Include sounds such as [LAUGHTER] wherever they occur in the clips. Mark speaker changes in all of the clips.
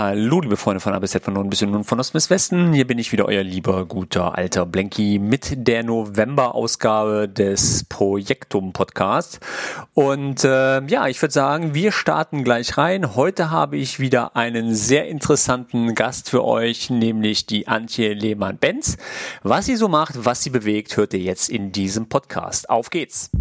Speaker 1: Hallo, liebe Freunde von ABZ von Norden bis Nun von Ost bis Westen. Hier bin ich wieder, euer lieber, guter, alter Blanky mit der November-Ausgabe des Projektum Podcast. Und äh, ja, ich würde sagen, wir starten gleich rein. Heute habe ich wieder einen sehr interessanten Gast für euch, nämlich die Antje Lehmann-Benz. Was sie so macht, was sie bewegt, hört ihr jetzt in diesem Podcast. Auf geht's!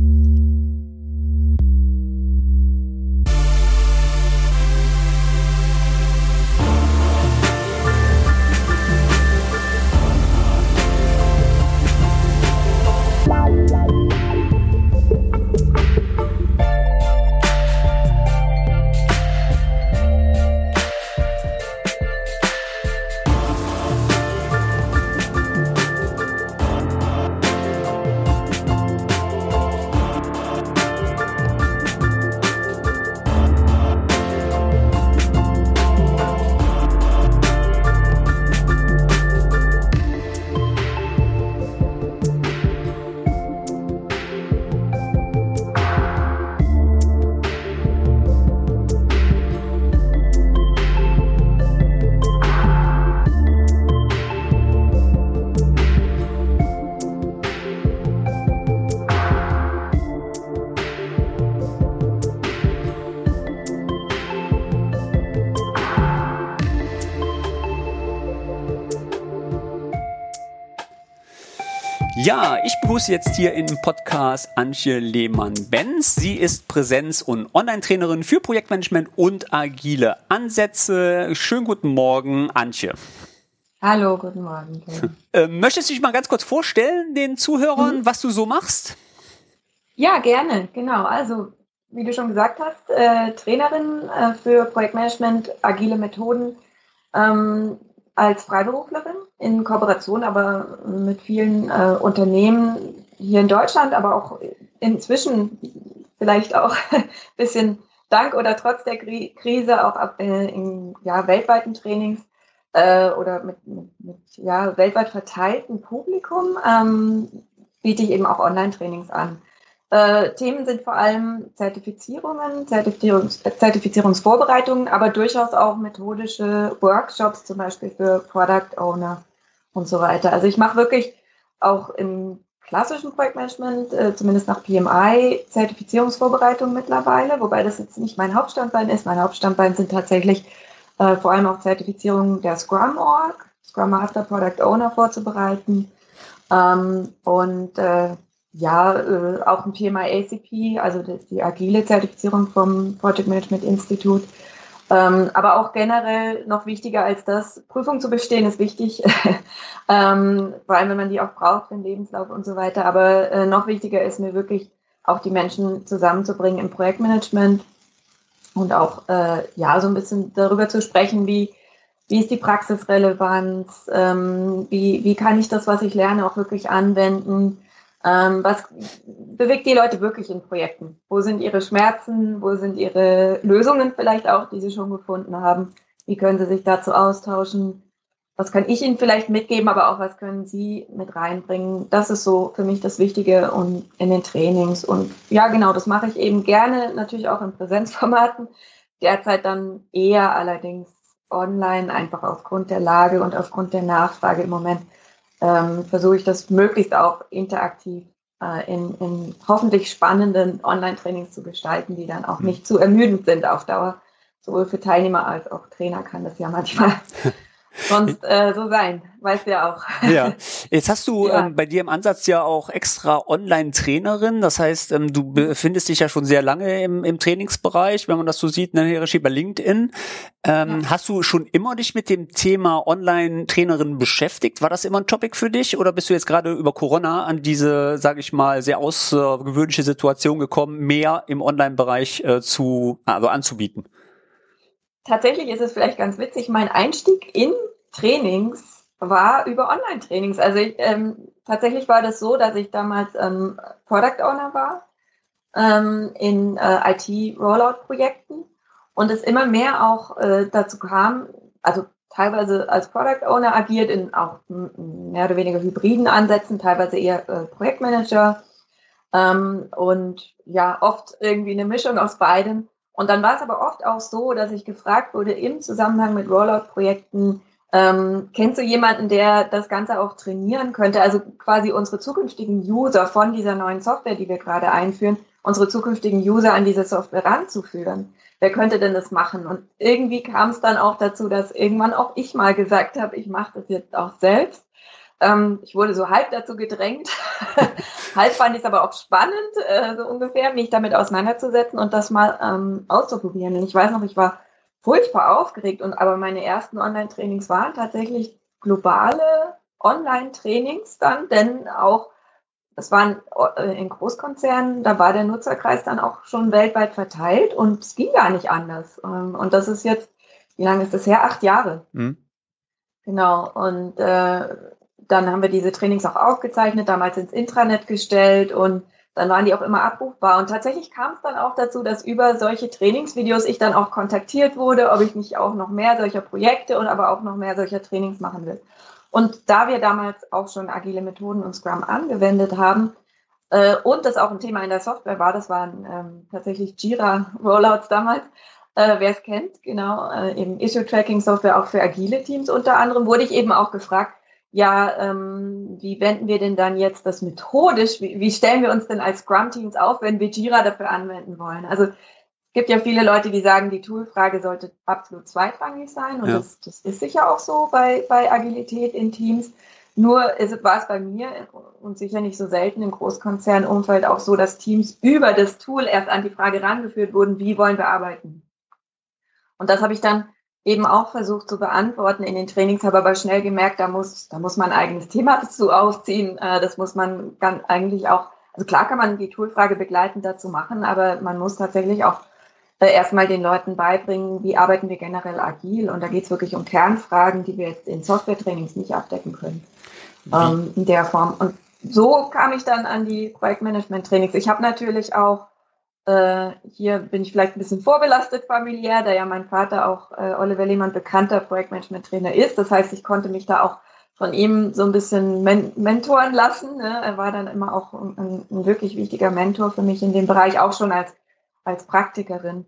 Speaker 1: Ja, ich begrüße jetzt hier im Podcast Antje Lehmann-Benz. Sie ist Präsenz- und Online-Trainerin für Projektmanagement und agile Ansätze. Schönen guten Morgen, Antje.
Speaker 2: Hallo, guten Morgen. [LAUGHS]
Speaker 1: Äh, möchtest du dich mal ganz kurz vorstellen, den Zuhörern, mhm. was du so machst?
Speaker 2: Ja, gerne, genau. Also, wie du schon gesagt hast, äh, Trainerin äh, für Projektmanagement, agile Methoden. Ähm, als Freiberuflerin in Kooperation aber mit vielen äh, Unternehmen hier in Deutschland, aber auch inzwischen vielleicht auch ein [LAUGHS] bisschen dank oder trotz der Krise auch ab, äh, in ja, weltweiten Trainings äh, oder mit, mit, mit, ja, weltweit verteilten Publikum ähm, biete ich eben auch Online-Trainings an. Äh, Themen sind vor allem Zertifizierungen, Zertifizierungs Zertifizierungsvorbereitungen, aber durchaus auch methodische Workshops, zum Beispiel für Product Owner und so weiter. Also ich mache wirklich auch im klassischen Projektmanagement, äh, zumindest nach PMI, Zertifizierungsvorbereitungen mittlerweile, wobei das jetzt nicht mein Hauptstandbein ist. Mein Hauptstandbein sind tatsächlich äh, vor allem auch Zertifizierungen der Scrum Org, Scrum Master Product Owner vorzubereiten. Ähm, und äh, ja, äh, auch ein PMI ACP, also die agile Zertifizierung vom Project Management Institute. Ähm, aber auch generell noch wichtiger als das, Prüfung zu bestehen ist wichtig, [LAUGHS] ähm, vor allem wenn man die auch braucht für den Lebenslauf und so weiter. Aber äh, noch wichtiger ist mir wirklich auch die Menschen zusammenzubringen im Projektmanagement und auch äh, ja so ein bisschen darüber zu sprechen, wie wie ist die Praxisrelevanz, ähm, wie, wie kann ich das, was ich lerne, auch wirklich anwenden ähm, was bewegt die Leute wirklich in Projekten? Wo sind ihre Schmerzen? Wo sind ihre Lösungen vielleicht auch, die sie schon gefunden haben? Wie können sie sich dazu austauschen? Was kann ich ihnen vielleicht mitgeben, aber auch was können sie mit reinbringen? Das ist so für mich das Wichtige und in den Trainings. Und ja, genau, das mache ich eben gerne, natürlich auch in Präsenzformaten. Derzeit dann eher allerdings online, einfach aufgrund der Lage und aufgrund der Nachfrage im Moment ähm, versuche ich das möglichst auch interaktiv äh, in, in hoffentlich spannenden Online-Trainings zu gestalten, die dann auch mhm. nicht zu ermüdend sind auf Dauer. Sowohl für Teilnehmer als auch Trainer kann das ja manchmal [LAUGHS] sonst [LAUGHS] äh, so sein, weißt du ja auch.
Speaker 1: Ja, jetzt hast du [LAUGHS] ja. ähm, bei dir im Ansatz ja auch extra Online-Trainerin. Das heißt, ähm, du befindest dich ja schon sehr lange im, im Trainingsbereich, wenn man das so sieht, ne, Hirashi bei LinkedIn. Ähm, ja. Hast du schon immer dich mit dem Thema Online-Trainerin beschäftigt? War das immer ein Topic für dich oder bist du jetzt gerade über Corona an diese, sage ich mal, sehr außergewöhnliche Situation gekommen, mehr im Online-Bereich äh, zu, also anzubieten?
Speaker 2: Tatsächlich ist es vielleicht ganz witzig, mein Einstieg in Trainings war über Online-Trainings. Also ich, ähm, tatsächlich war das so, dass ich damals ähm, Product Owner war ähm, in äh, IT-Rollout-Projekten und es immer mehr auch äh, dazu kam, also teilweise als Product Owner agiert in auch mehr oder weniger hybriden Ansätzen, teilweise eher äh, Projektmanager ähm, und ja, oft irgendwie eine Mischung aus beidem Und dann war es aber oft auch so, dass ich gefragt wurde im Zusammenhang mit Rollout-Projekten, ähm, kennst du jemanden, der das Ganze auch trainieren könnte? Also quasi unsere zukünftigen User von dieser neuen Software, die wir gerade einführen, unsere zukünftigen User an diese Software ranzuführen. Wer könnte denn das machen? Und irgendwie kam es dann auch dazu, dass irgendwann auch ich mal gesagt habe, ich mache das jetzt auch selbst. Ähm, ich wurde so halb dazu gedrängt. [LAUGHS] halb fand ich es aber auch spannend, äh, so ungefähr, mich damit auseinanderzusetzen und das mal ähm, auszuprobieren. Und ich weiß noch, ich war furchtbar aufgeregt und aber meine ersten Online-Trainings waren tatsächlich globale Online-Trainings dann, denn auch das waren äh, in Großkonzernen, da war der Nutzerkreis dann auch schon weltweit verteilt und es ging gar nicht anders. Ähm, und das ist jetzt, wie lange ist das her? Acht Jahre. Mhm. Genau. Und äh, dann haben wir diese Trainings auch aufgezeichnet, damals ins Intranet gestellt und dann waren die auch immer abrufbar. Und tatsächlich kam es dann auch dazu, dass über solche Trainingsvideos ich dann auch kontaktiert wurde, ob ich nicht auch noch mehr solcher Projekte und aber auch noch mehr solcher Trainings machen will. Und da wir damals auch schon agile Methoden und Scrum angewendet haben äh, und das auch ein Thema in der Software war, das waren ähm, tatsächlich Jira Rollouts damals, äh, wer es kennt, genau, äh, eben Issue Tracking Software auch für agile Teams unter anderem, wurde ich eben auch gefragt, ja, ähm, wie wenden wir denn dann jetzt das methodisch? Wie, wie stellen wir uns denn als Scrum-Teams auf, wenn wir Jira dafür anwenden wollen? Also es gibt ja viele Leute, die sagen, die Tool-Frage sollte absolut zweitrangig sein und ja. das, das ist sicher auch so bei, bei Agilität in Teams. Nur ist, war es bei mir und sicher nicht so selten im Großkonzernumfeld auch so, dass Teams über das Tool erst an die Frage rangeführt wurden, wie wollen wir arbeiten? Und das habe ich dann eben auch versucht zu beantworten in den Trainings, habe aber schnell gemerkt, da muss, da muss man ein eigenes Thema dazu aufziehen. Äh, das muss man ganz eigentlich auch, also klar kann man die Toolfrage begleitend dazu machen, aber man muss tatsächlich auch äh, erstmal den Leuten beibringen, wie arbeiten wir generell agil. Und da geht es wirklich um Kernfragen, die wir jetzt in Software-Trainings nicht abdecken können. Ähm, in der Form. Und so kam ich dann an die Projektmanagement-Trainings. Ich habe natürlich auch äh, hier bin ich vielleicht ein bisschen vorbelastet familiär, da ja mein Vater auch äh, Oliver Lehmann bekannter Projektmanagement-Trainer ist. Das heißt, ich konnte mich da auch von ihm so ein bisschen men mentoren lassen. Ne? Er war dann immer auch ein, ein, wirklich wichtiger Mentor für mich in dem Bereich, auch schon als, als Praktikerin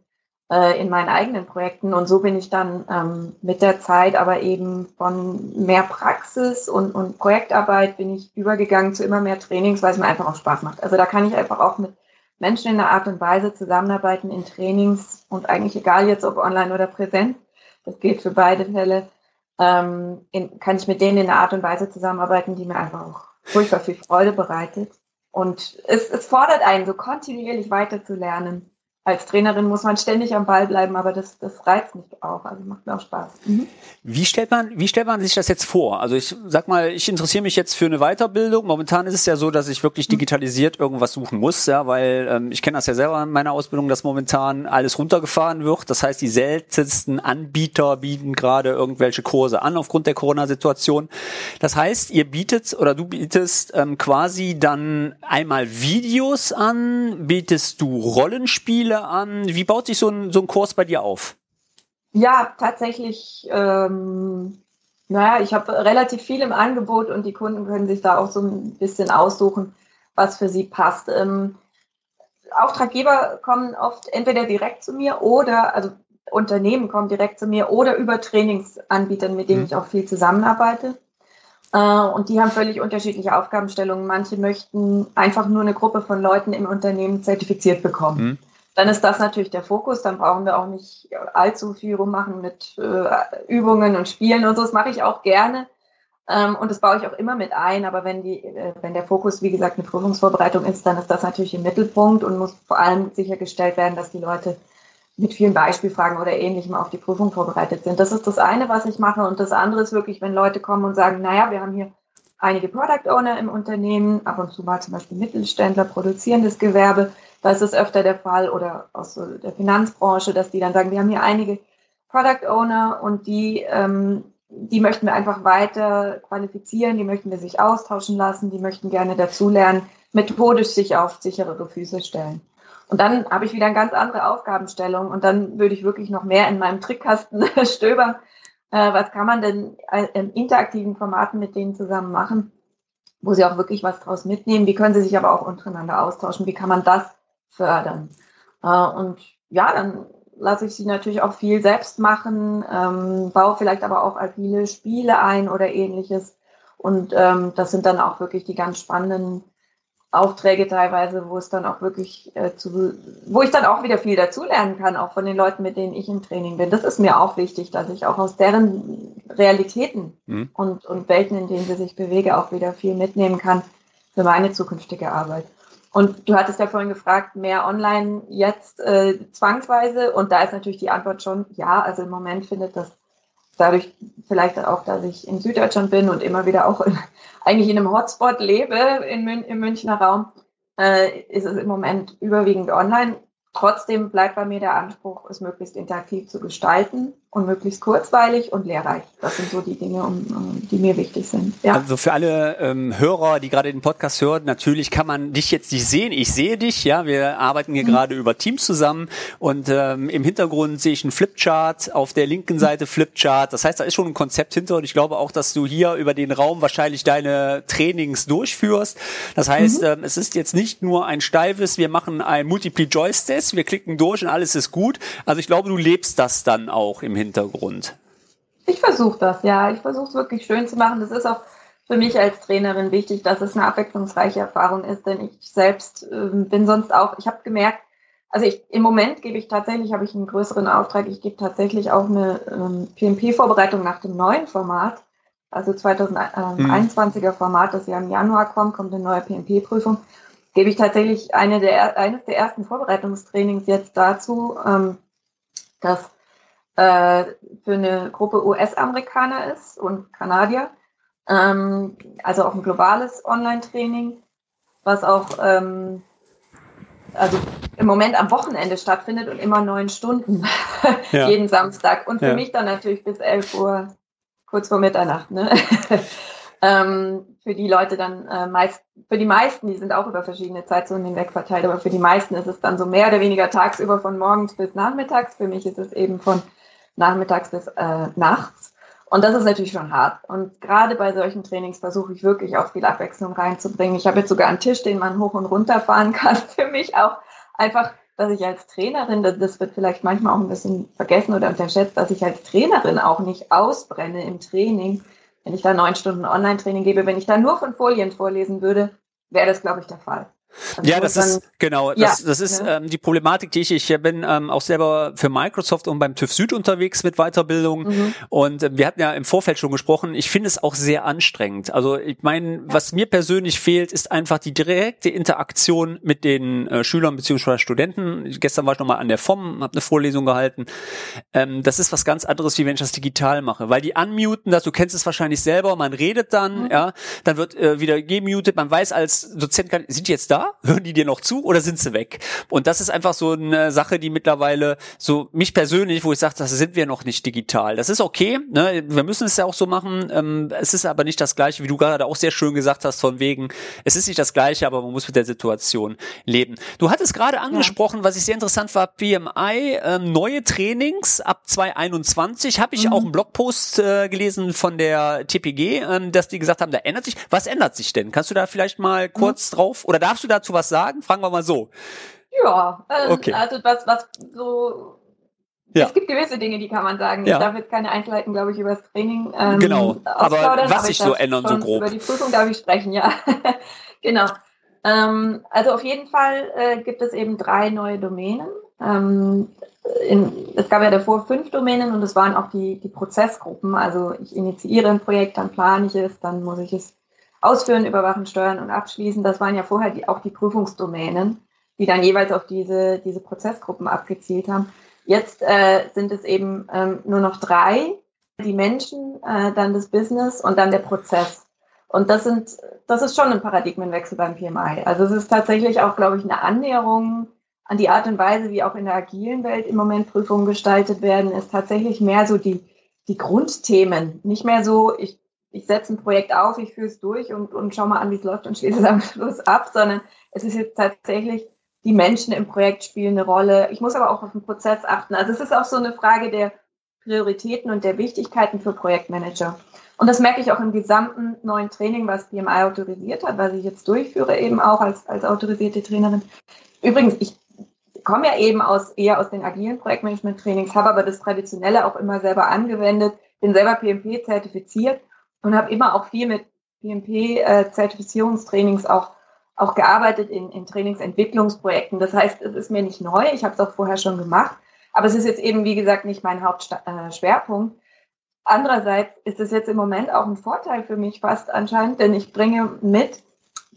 Speaker 2: äh, in meinen eigenen Projekten. Und so bin ich dann ähm, mit der Zeit aber eben von mehr Praxis und, und Projektarbeit bin ich übergegangen zu immer mehr Trainings, weil es mir einfach auch Spaß macht. Also da kann ich einfach auch mit Menschen in einer Art und Weise zusammenarbeiten in Trainings und eigentlich egal jetzt ob online oder präsent, das gilt für beide Fälle, ähm, in, kann ich mit denen in einer Art und Weise zusammenarbeiten, die mir einfach auch furchtbar viel Freude bereitet. Und es, es fordert einen, so kontinuierlich weiter zu lernen als Trainerin muss man ständig am Ball bleiben, aber das, das reizt mich auch. Also macht mir auch Spaß. Mhm.
Speaker 1: Wie stellt man, wie stellt man sich das jetzt vor? Also ich sag mal, ich interessiere mich jetzt für eine Weiterbildung. Momentan ist es ja so, dass ich wirklich mhm. digitalisiert irgendwas suchen muss, ja, weil ähm, ich kenne das ja selber in meiner Ausbildung, dass momentan alles runtergefahren wird. Das heißt, die seltensten Anbieter bieten gerade irgendwelche Kurse an aufgrund der Corona-Situation. Das heißt, ihr bietet oder du bietest ähm, quasi dann einmal Videos an, bietest du Rollenspiele an? Wie baut sich so ein, so ein Kurs bei dir auf?
Speaker 2: Ja, tatsächlich. Ähm, naja, ich habe relativ viel im Angebot und die Kunden können sich da auch so ein bisschen aussuchen, was für sie passt. Ähm, Auftraggeber kommen oft entweder direkt zu mir oder, also Unternehmen kommen direkt zu mir oder über Trainingsanbietern, mit denen mhm. ich auch viel zusammenarbeite. Äh, und die haben völlig unterschiedliche Aufgabenstellungen. Manche möchten einfach nur eine Gruppe von Leuten im Unternehmen zertifiziert bekommen. Mhm dann ist das natürlich der Fokus. Dann brauchen wir auch nicht allzu viel rummachen mit äh, Übungen und Spielen und so. Das mache ich auch gerne. Ähm, und das baue ich auch immer mit ein. Aber wenn, die, äh, wenn der Fokus, wie gesagt, eine Prüfungsvorbereitung ist, dann ist das natürlich im Mittelpunkt und muss vor allem sichergestellt werden, dass die Leute mit vielen Beispielfragen oder ähnlichem auf die Prüfung vorbereitet sind. Das ist das eine, was ich mache. Und das andere ist wirklich, wenn Leute kommen und sagen, naja, wir haben hier einige Product Owner im Unternehmen, ab und zu mal zum Beispiel Mittelständler, produzierendes Gewerbe. Da ist öfter der Fall oder aus der Finanzbranche, dass die dann sagen, wir haben hier einige Product Owner und die, ähm, die möchten wir einfach weiter qualifizieren, die möchten wir sich austauschen lassen, die möchten gerne dazulernen, methodisch sich auf sicherere Füße stellen. Und dann habe ich wieder eine ganz andere Aufgabenstellung und dann würde ich wirklich noch mehr in meinem Trickkasten [LAUGHS] stöbern. Äh, was kann man denn in interaktiven Formaten mit denen zusammen machen, wo sie auch wirklich was draus mitnehmen? Wie können sie sich aber auch untereinander austauschen? Wie kann man das fördern. Äh, und ja, dann lasse ich sie natürlich auch viel selbst machen, ähm, baue vielleicht aber auch agile Spiele ein oder ähnliches. Und ähm, das sind dann auch wirklich die ganz spannenden Aufträge teilweise, wo es dann auch wirklich äh, zu, wo ich dann auch wieder viel dazulernen kann, auch von den Leuten, mit denen ich im Training bin. Das ist mir auch wichtig, dass ich auch aus deren Realitäten mhm. und, und Welten, in denen sie sich bewege, auch wieder viel mitnehmen kann für meine zukünftige Arbeit. Und du hattest ja vorhin gefragt, mehr online jetzt äh, zwangsweise. Und da ist natürlich die Antwort schon ja. Also im Moment findet das dadurch vielleicht auch, dass ich in Süddeutschland bin und immer wieder auch in, [LAUGHS] eigentlich in einem Hotspot lebe in im Münchner Raum, äh, ist es im Moment überwiegend online. Trotzdem bleibt bei mir der Anspruch, es möglichst interaktiv zu gestalten und möglichst kurzweilig und lehrreich. Das sind so die Dinge, um, um, die mir wichtig sind.
Speaker 1: Ja. Also für alle ähm, Hörer, die gerade den Podcast hören, natürlich kann man dich jetzt nicht sehen. Ich sehe dich, ja. Wir arbeiten hier mhm. gerade über Teams zusammen und ähm, im Hintergrund sehe ich einen Flipchart, auf der linken mhm. Seite Flipchart. Das heißt, da ist schon ein Konzept hinter und ich glaube auch, dass du hier über den Raum wahrscheinlich deine Trainings durchführst. Das heißt, mhm. ähm, es ist jetzt nicht nur ein steifes, wir machen ein Multiple Joyce Test, wir klicken durch und alles ist gut. Also ich glaube, du lebst das dann auch im Hintergrund?
Speaker 2: Ich versuche das, ja. Ich versuche es wirklich schön zu machen. Das ist auch für mich als Trainerin wichtig, dass es eine abwechslungsreiche Erfahrung ist, denn ich selbst äh, bin sonst auch, ich habe gemerkt, also ich, im Moment gebe ich tatsächlich, habe ich einen größeren Auftrag, ich gebe tatsächlich auch eine ähm, PMP-Vorbereitung nach dem neuen Format, also 2021er Format, das ja im Januar kommt, kommt eine neue PMP-Prüfung, gebe ich tatsächlich eine der, eines der ersten Vorbereitungstrainings jetzt dazu, ähm, dass äh, für eine Gruppe US-Amerikaner ist und Kanadier. Ähm, also auch ein globales Online-Training, was auch ähm, also im Moment am Wochenende stattfindet und immer neun Stunden [LAUGHS] ja. jeden Samstag. Und für ja. mich dann natürlich bis 11 Uhr, kurz vor Mitternacht. Ne? [LAUGHS] ähm, für die Leute dann äh, meist, für die meisten, die sind auch über verschiedene Zeitzonen hinweg verteilt, aber für die meisten ist es dann so mehr oder weniger tagsüber von morgens bis nachmittags. Für mich ist es eben von nachmittags bis äh, nachts. Und das ist natürlich schon hart. Und gerade bei solchen Trainings versuche ich wirklich auch viel Abwechslung reinzubringen. Ich habe jetzt sogar einen Tisch, den man hoch und runter fahren [LAUGHS] kann. Für mich auch einfach, dass ich als Trainerin, das wird vielleicht manchmal auch ein bisschen vergessen oder unterschätzt, dass ich als Trainerin auch nicht ausbrenne im Training. Wenn ich da neun Stunden Online-Training gebe, wenn ich da nur von Folien vorlesen würde, wäre das, glaube ich, der Fall.
Speaker 1: Also ja, das ist genau. Das, ja, das ist ja. ähm, die Problematik, die ich. Ich bin ähm, auch selber für Microsoft und beim TÜV Süd unterwegs mit Weiterbildung. Mhm. Und äh, wir hatten ja im Vorfeld schon gesprochen. Ich finde es auch sehr anstrengend. Also ich meine, was mir persönlich fehlt, ist einfach die direkte Interaktion mit den äh, Schülern beziehungsweise Studenten. Gestern war ich nochmal an der FOM, habe eine Vorlesung gehalten. Ähm, das ist was ganz anderes, wie wenn ich das digital mache, weil die unmuten, das du kennst es wahrscheinlich selber. Man redet dann, mhm. ja, dann wird äh, wieder gemutet. Man weiß als Dozent, sind die jetzt da? Hören die dir noch zu oder sind sie weg? Und das ist einfach so eine Sache, die mittlerweile so mich persönlich, wo ich sage, das sind wir noch nicht digital. Das ist okay, ne? wir müssen es ja auch so machen. Ähm, es ist aber nicht das Gleiche, wie du gerade auch sehr schön gesagt hast, von wegen, es ist nicht das Gleiche, aber man muss mit der Situation leben. Du hattest gerade angesprochen, ja. was ich sehr interessant war, PMI, ähm, neue Trainings ab 2021. Habe ich mhm. auch einen Blogpost äh, gelesen von der TPG, ähm, dass die gesagt haben, da ändert sich. Was ändert sich denn? Kannst du da vielleicht mal kurz mhm. drauf oder darfst du dazu was sagen? Fragen wir mal so.
Speaker 2: Ja, äh, okay. also was, was so ja. Es gibt gewisse Dinge, die kann man sagen. Ja. Ich darf jetzt keine Einzelheiten, glaube ich, über das Training
Speaker 1: ähm, Genau, aber was sich so ändern, so grob.
Speaker 2: Über die Prüfung darf ich sprechen, ja. [LAUGHS] genau. Ähm, also auf jeden Fall äh, gibt es eben drei neue Domänen. Ähm, in, es gab ja davor fünf Domänen und es waren auch die, die Prozessgruppen. Also ich initiiere ein Projekt, dann plane ich es, dann muss ich es ausführen, überwachen, steuern und abschließen. Das waren ja vorher die, auch die Prüfungsdomänen, die dann jeweils auf diese, diese Prozessgruppen abgezielt haben. Jetzt äh, sind es eben ähm, nur noch drei, die Menschen, äh, dann das Business und dann der Prozess. Und das sind, das ist schon ein Paradigmenwechsel beim PMI. Also es ist tatsächlich auch, glaube ich, eine Annäherung an die Art und Weise, wie auch in der agilen Welt im Moment Prüfungen gestaltet werden, ist tatsächlich mehr so die, die Grundthemen. Nicht mehr so, ich ich setze ein Projekt auf, ich führe es durch und, und schau mal an, wie es läuft und schließe es am [LAUGHS] Schluss ab, sondern es ist jetzt tatsächlich, die Menschen im Projekt spielen eine Rolle. Ich muss aber auch auf den Prozess achten. Also es ist auch so eine Frage der Prioritäten und der Wichtigkeiten für Projektmanager. Und das merke ich auch im gesamten neuen Training, was BMI autorisiert hat, was ich jetzt durchführe, eben auch als, als autorisierte Trainerin. Übrigens, ich komme ja eben aus eher aus den agilen Projektmanagement-Trainings, habe aber das Traditionelle auch immer selber angewendet, bin selber PMP zertifiziert und habe immer auch viel mit PMP-Zertifizierungstrainings äh, auch, auch gearbeitet in, in Trainingsentwicklungsprojekten. Das heißt, es ist mir nicht neu, ich habe es auch vorher schon gemacht, aber es ist jetzt eben, wie gesagt, nicht mein Hauptschwerpunkt. Äh, Andererseits ist es jetzt im Moment auch ein Vorteil für mich fast anscheinend, denn ich bringe mit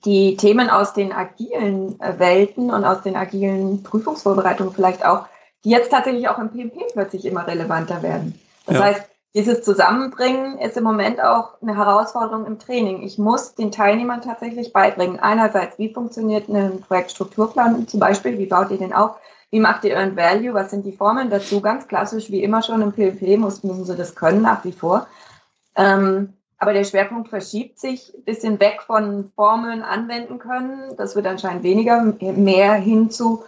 Speaker 2: die Themen aus den agilen äh, Welten und aus den agilen Prüfungsvorbereitungen vielleicht auch, die jetzt tatsächlich auch im PMP plötzlich immer relevanter werden. Das ja. heißt, dieses Zusammenbringen ist im Moment auch eine Herausforderung im Training. Ich muss den Teilnehmern tatsächlich beibringen. Einerseits, wie funktioniert ein Projektstrukturplan zum Beispiel, wie baut ihr den auf? Wie macht ihr Earned Value? Was sind die Formeln dazu? Ganz klassisch, wie immer schon im PvP müssen sie das können, nach wie vor. Ähm, aber der Schwerpunkt verschiebt sich ein bisschen weg von Formeln anwenden können. Das wird anscheinend weniger, mehr hin zu,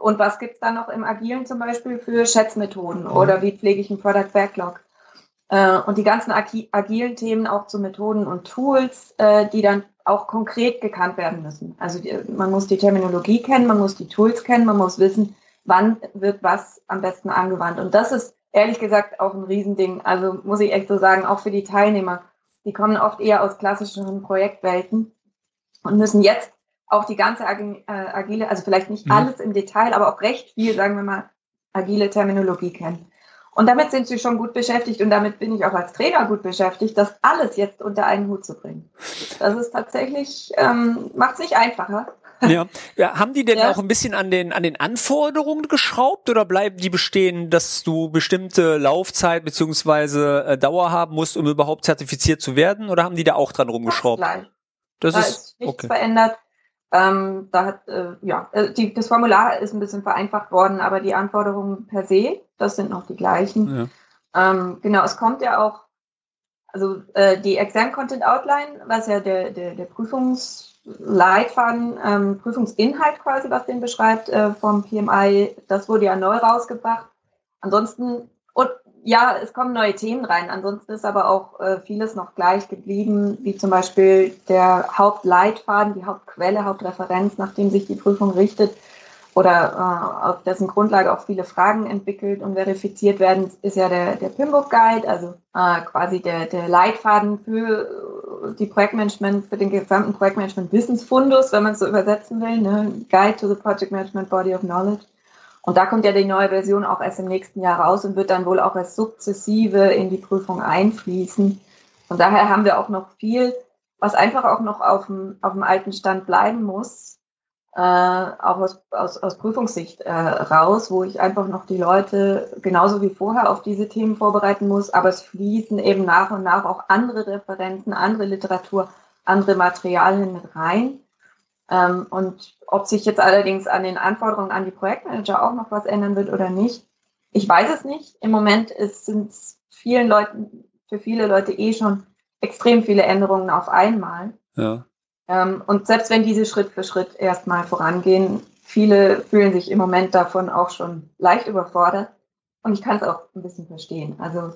Speaker 2: und was gibt es da noch im Agilen zum Beispiel für Schätzmethoden mhm. oder wie pflege ich einen Product Backlog? Äh, und die ganzen agilen Themen auch zu Methoden und Tools, äh, die dann auch konkret gekannt werden müssen. Also man muss die Terminologie kennen, man muss die Tools kennen, man muss wissen, wann wird was am besten angewandt. Und das ist ehrlich gesagt auch ein Riesending. Also muss ich echt so sagen, auch für die Teilnehmer. Die kommen oft eher aus klassischen Projektwelten und müssen jetzt auch die ganze äh, agile, also vielleicht nicht mhm. alles im Detail, aber auch recht viel, sagen wir mal, agile Terminologie kennen. Und damit sind sie schon gut beschäftigt und damit bin ich auch als Trainer gut beschäftigt, das alles jetzt unter einen Hut zu bringen. Das ist tatsächlich, ähm, macht es nicht einfacher.
Speaker 1: Ja. ja. Haben die denn ja. auch ein bisschen an den, an den Anforderungen geschraubt oder bleiben die bestehen, dass du bestimmte Laufzeit beziehungsweise äh, Dauer haben musst, um überhaupt zertifiziert zu werden? Oder haben die da auch dran rumgeschraubt?
Speaker 2: Das, das ist, ist nichts okay. verändert. Ähm, da hat, äh, ja, äh, die, das Formular ist ein bisschen vereinfacht worden, aber die Anforderungen per se, das sind noch die gleichen. Ja. Ähm, genau, es kommt ja auch, also äh, die Exam Content Outline, was ja der, der, der Prüfungsleitfaden, ähm, Prüfungsinhalt quasi, was den beschreibt äh, vom PMI, das wurde ja neu rausgebracht. Ansonsten, und ja, es kommen neue Themen rein. Ansonsten ist aber auch äh, vieles noch gleich geblieben, wie zum Beispiel der Hauptleitfaden, die Hauptquelle, Hauptreferenz, nach dem sich die Prüfung richtet oder äh, auf dessen Grundlage auch viele Fragen entwickelt und verifiziert werden, ist ja der, der PIMBOK Guide, also äh, quasi der, der Leitfaden für die Projektmanagement, für den gesamten Projektmanagement Wissensfundus, wenn man es so übersetzen will, ne? Guide to the Project Management Body of Knowledge. Und da kommt ja die neue Version auch erst im nächsten Jahr raus und wird dann wohl auch als sukzessive in die Prüfung einfließen. Von daher haben wir auch noch viel, was einfach auch noch auf dem, auf dem alten Stand bleiben muss, äh, auch aus, aus, aus Prüfungssicht äh, raus, wo ich einfach noch die Leute genauso wie vorher auf diese Themen vorbereiten muss, aber es fließen eben nach und nach auch andere Referenzen, andere Literatur, andere Materialien rein. Ähm, und ob sich jetzt allerdings an den Anforderungen an die Projektmanager auch noch was ändern wird oder nicht, ich weiß es nicht. Im Moment sind es vielen Leuten, für viele Leute eh schon extrem viele Änderungen auf einmal. Ja. Ähm, und selbst wenn diese Schritt für Schritt erstmal vorangehen, viele fühlen sich im Moment davon auch schon leicht überfordert. Und ich kann es auch ein bisschen verstehen. Also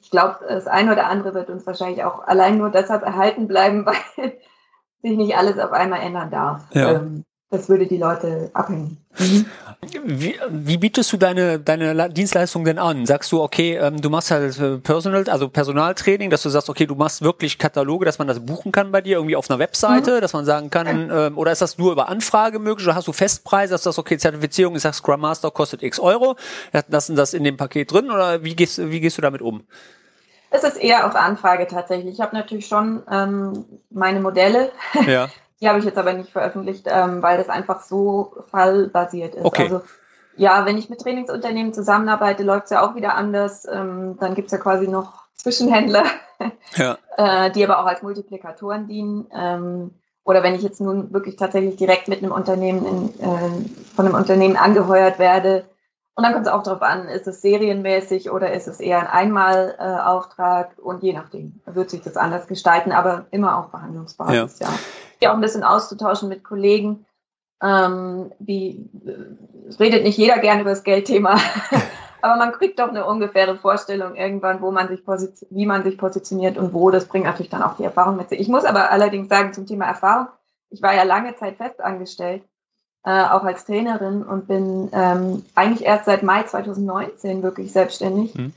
Speaker 2: ich glaube, das eine oder andere wird uns wahrscheinlich auch allein nur deshalb erhalten bleiben, [LAUGHS] weil sich nicht alles auf einmal ändern darf. Ja. Ähm, das würde die Leute abhängen. Mhm.
Speaker 1: Wie, wie bietest du deine, deine Dienstleistung denn an? Sagst du, okay, ähm, du machst halt äh, Personal, also Personaltraining, dass du sagst, okay, du machst wirklich Kataloge, dass man das buchen kann bei dir, irgendwie auf einer Webseite, mhm. dass man sagen kann, ähm, oder ist das nur über Anfrage möglich, oder hast du Festpreise, dass du sagst, okay, Zertifizierung, ich sag Scrum Master kostet x Euro, lassen das in dem Paket drin, oder wie gehst, wie gehst du damit um?
Speaker 2: Es ist eher auf Anfrage tatsächlich. Ich habe natürlich schon ähm, meine Modelle. Ja. [LAUGHS] Die habe ich jetzt aber nicht veröffentlicht, ähm, weil das einfach so fallbasiert ist. Okay. Also ja, wenn ich mit Trainingsunternehmen zusammenarbeite, läuft es ja auch wieder anders. Ähm, dann gibt es ja quasi noch Zwischenhändler, ja. [LAUGHS] äh, die aber auch als Multiplikatoren dienen. Ähm, oder wenn ich jetzt nun wirklich tatsächlich direkt mit einem Unternehmen in, äh, von einem Unternehmen angeheuert werde, und dann kommt es auch darauf an, ist es serienmäßig oder ist es eher ein Einmalauftrag äh, und je nachdem wird sich das anders gestalten, aber immer auf Verhandlungsbasis, ja. ja. Auch ein bisschen auszutauschen mit Kollegen. Ähm, wie es redet nicht jeder gern über das Geldthema, [LAUGHS] aber man kriegt doch eine ungefähre Vorstellung irgendwann, wo man sich wie man sich positioniert und wo. Das bringt natürlich dann auch die Erfahrung mit sich. Ich muss aber allerdings sagen zum Thema Erfahrung, ich war ja lange Zeit festangestellt äh, auch als Trainerin und bin ähm, eigentlich erst seit Mai 2019 wirklich selbstständig. Mhm.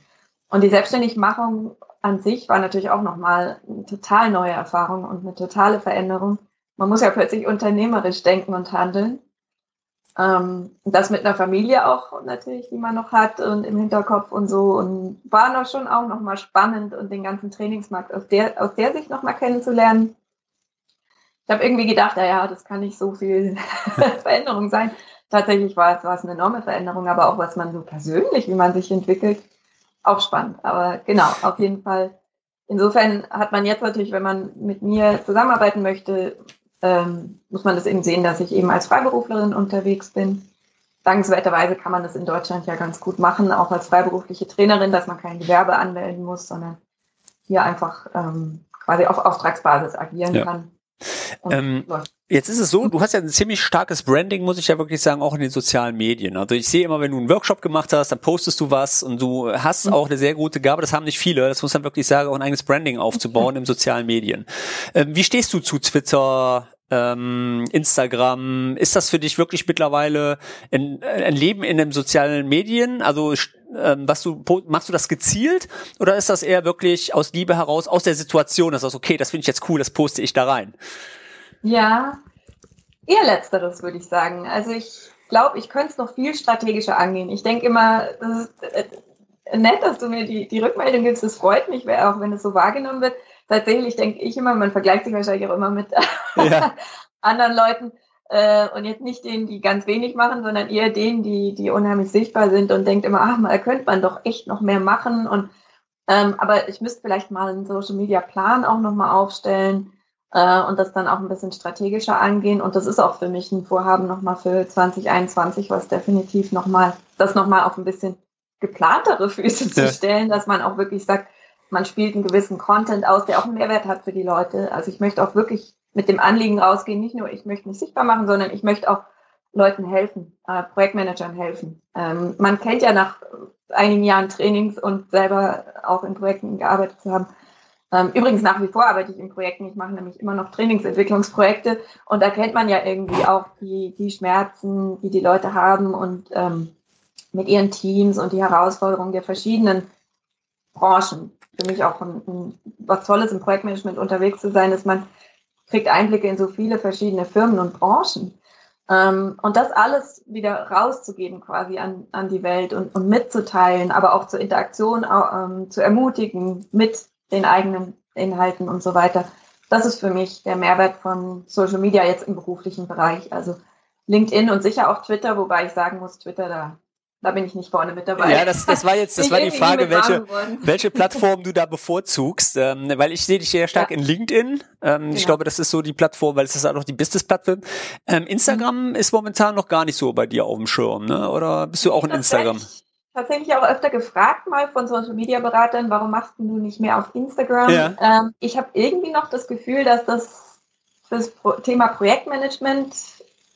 Speaker 2: Und die Selbstständigmachung an sich war natürlich auch nochmal eine total neue Erfahrung und eine totale Veränderung. Man muss ja plötzlich unternehmerisch denken und handeln. Ähm, das mit einer Familie auch natürlich, die man noch hat und im Hinterkopf und so. Und war noch schon auch nochmal spannend und den ganzen Trainingsmarkt aus der, aus der Sicht nochmal kennenzulernen. Ich habe irgendwie gedacht, ja, das kann nicht so viel [LAUGHS] Veränderung sein. Tatsächlich war es, war es eine enorme Veränderung, aber auch was man so persönlich, wie man sich entwickelt, auch spannend. Aber genau, auf jeden Fall. Insofern hat man jetzt natürlich, wenn man mit mir zusammenarbeiten möchte, ähm, muss man das eben sehen, dass ich eben als Freiberuflerin unterwegs bin. Dankenswerterweise kann man das in Deutschland ja ganz gut machen, auch als freiberufliche Trainerin, dass man kein Gewerbe anmelden muss, sondern hier einfach ähm, quasi auf Auftragsbasis agieren ja. kann.
Speaker 1: Ähm, jetzt ist es so, du hast ja ein ziemlich starkes Branding, muss ich ja wirklich sagen, auch in den sozialen Medien. Also ich sehe immer, wenn du einen Workshop gemacht hast, dann postest du was und du hast mhm. auch eine sehr gute Gabe, das haben nicht viele, das muss man wirklich sagen, auch ein eigenes Branding aufzubauen [LAUGHS] im sozialen Medien. Ähm, wie stehst du zu Twitter, ähm, Instagram? Ist das für dich wirklich mittlerweile ein, ein Leben in den sozialen Medien? Also ähm, was du machst du das gezielt oder ist das eher wirklich aus Liebe heraus aus der Situation, dass du sagst, okay, das finde ich jetzt cool, das poste ich da rein?
Speaker 2: Ja, eher letzteres würde ich sagen. Also ich glaube, ich könnte es noch viel strategischer angehen. Ich denke immer, das ist äh, nett, dass du mir die, die Rückmeldung gibst. Das freut mich, auch wenn es so wahrgenommen wird. Tatsächlich denke ich immer, man vergleicht sich wahrscheinlich auch immer mit [LAUGHS] ja. anderen Leuten äh, und jetzt nicht denen, die ganz wenig machen, sondern eher denen, die, die unheimlich sichtbar sind und denkt immer, ach, da könnte man doch echt noch mehr machen. Und ähm, aber ich müsste vielleicht mal einen Social Media Plan auch nochmal aufstellen äh, und das dann auch ein bisschen strategischer angehen. Und das ist auch für mich ein Vorhaben nochmal für 2021, was definitiv nochmal, das nochmal auf ein bisschen geplantere Füße ja. zu stellen, dass man auch wirklich sagt, man spielt einen gewissen Content aus, der auch einen Mehrwert hat für die Leute. Also ich möchte auch wirklich mit dem Anliegen rausgehen, nicht nur ich möchte mich sichtbar machen, sondern ich möchte auch Leuten helfen, äh, Projektmanagern helfen. Ähm, man kennt ja nach einigen Jahren Trainings und selber auch in Projekten gearbeitet zu haben. Ähm, übrigens nach wie vor arbeite ich in Projekten. Ich mache nämlich immer noch Trainingsentwicklungsprojekte und da kennt man ja irgendwie auch die, die Schmerzen, die die Leute haben und ähm, mit ihren Teams und die Herausforderungen der verschiedenen Branchen. Für mich auch ein, ein, was Tolles im Projektmanagement unterwegs zu sein, ist, man kriegt Einblicke in so viele verschiedene Firmen und Branchen. Ähm, und das alles wieder rauszugeben quasi an, an die Welt und, und mitzuteilen, aber auch zur Interaktion ähm, zu ermutigen mit den eigenen Inhalten und so weiter. Das ist für mich der Mehrwert von Social Media jetzt im beruflichen Bereich. Also LinkedIn und sicher auch Twitter, wobei ich sagen muss, Twitter, da da bin ich nicht vorne mit dabei.
Speaker 1: Ja, das, das war jetzt, das war die Frage, welche, welche Plattform du da bevorzugst, ähm, weil ich sehe dich sehr stark ja. in LinkedIn. Ähm, genau. Ich glaube, das ist so die Plattform, weil es ist auch noch die Business-Plattform. Ähm, Instagram mhm. ist momentan noch gar nicht so bei dir auf dem Schirm, ne? Oder bist du auch in Instagram?
Speaker 2: Tatsächlich auch öfter gefragt mal von Social Media Beratern, warum machst du nicht mehr auf Instagram? Ja. Ähm, ich habe irgendwie noch das Gefühl, dass das fürs Thema Projektmanagement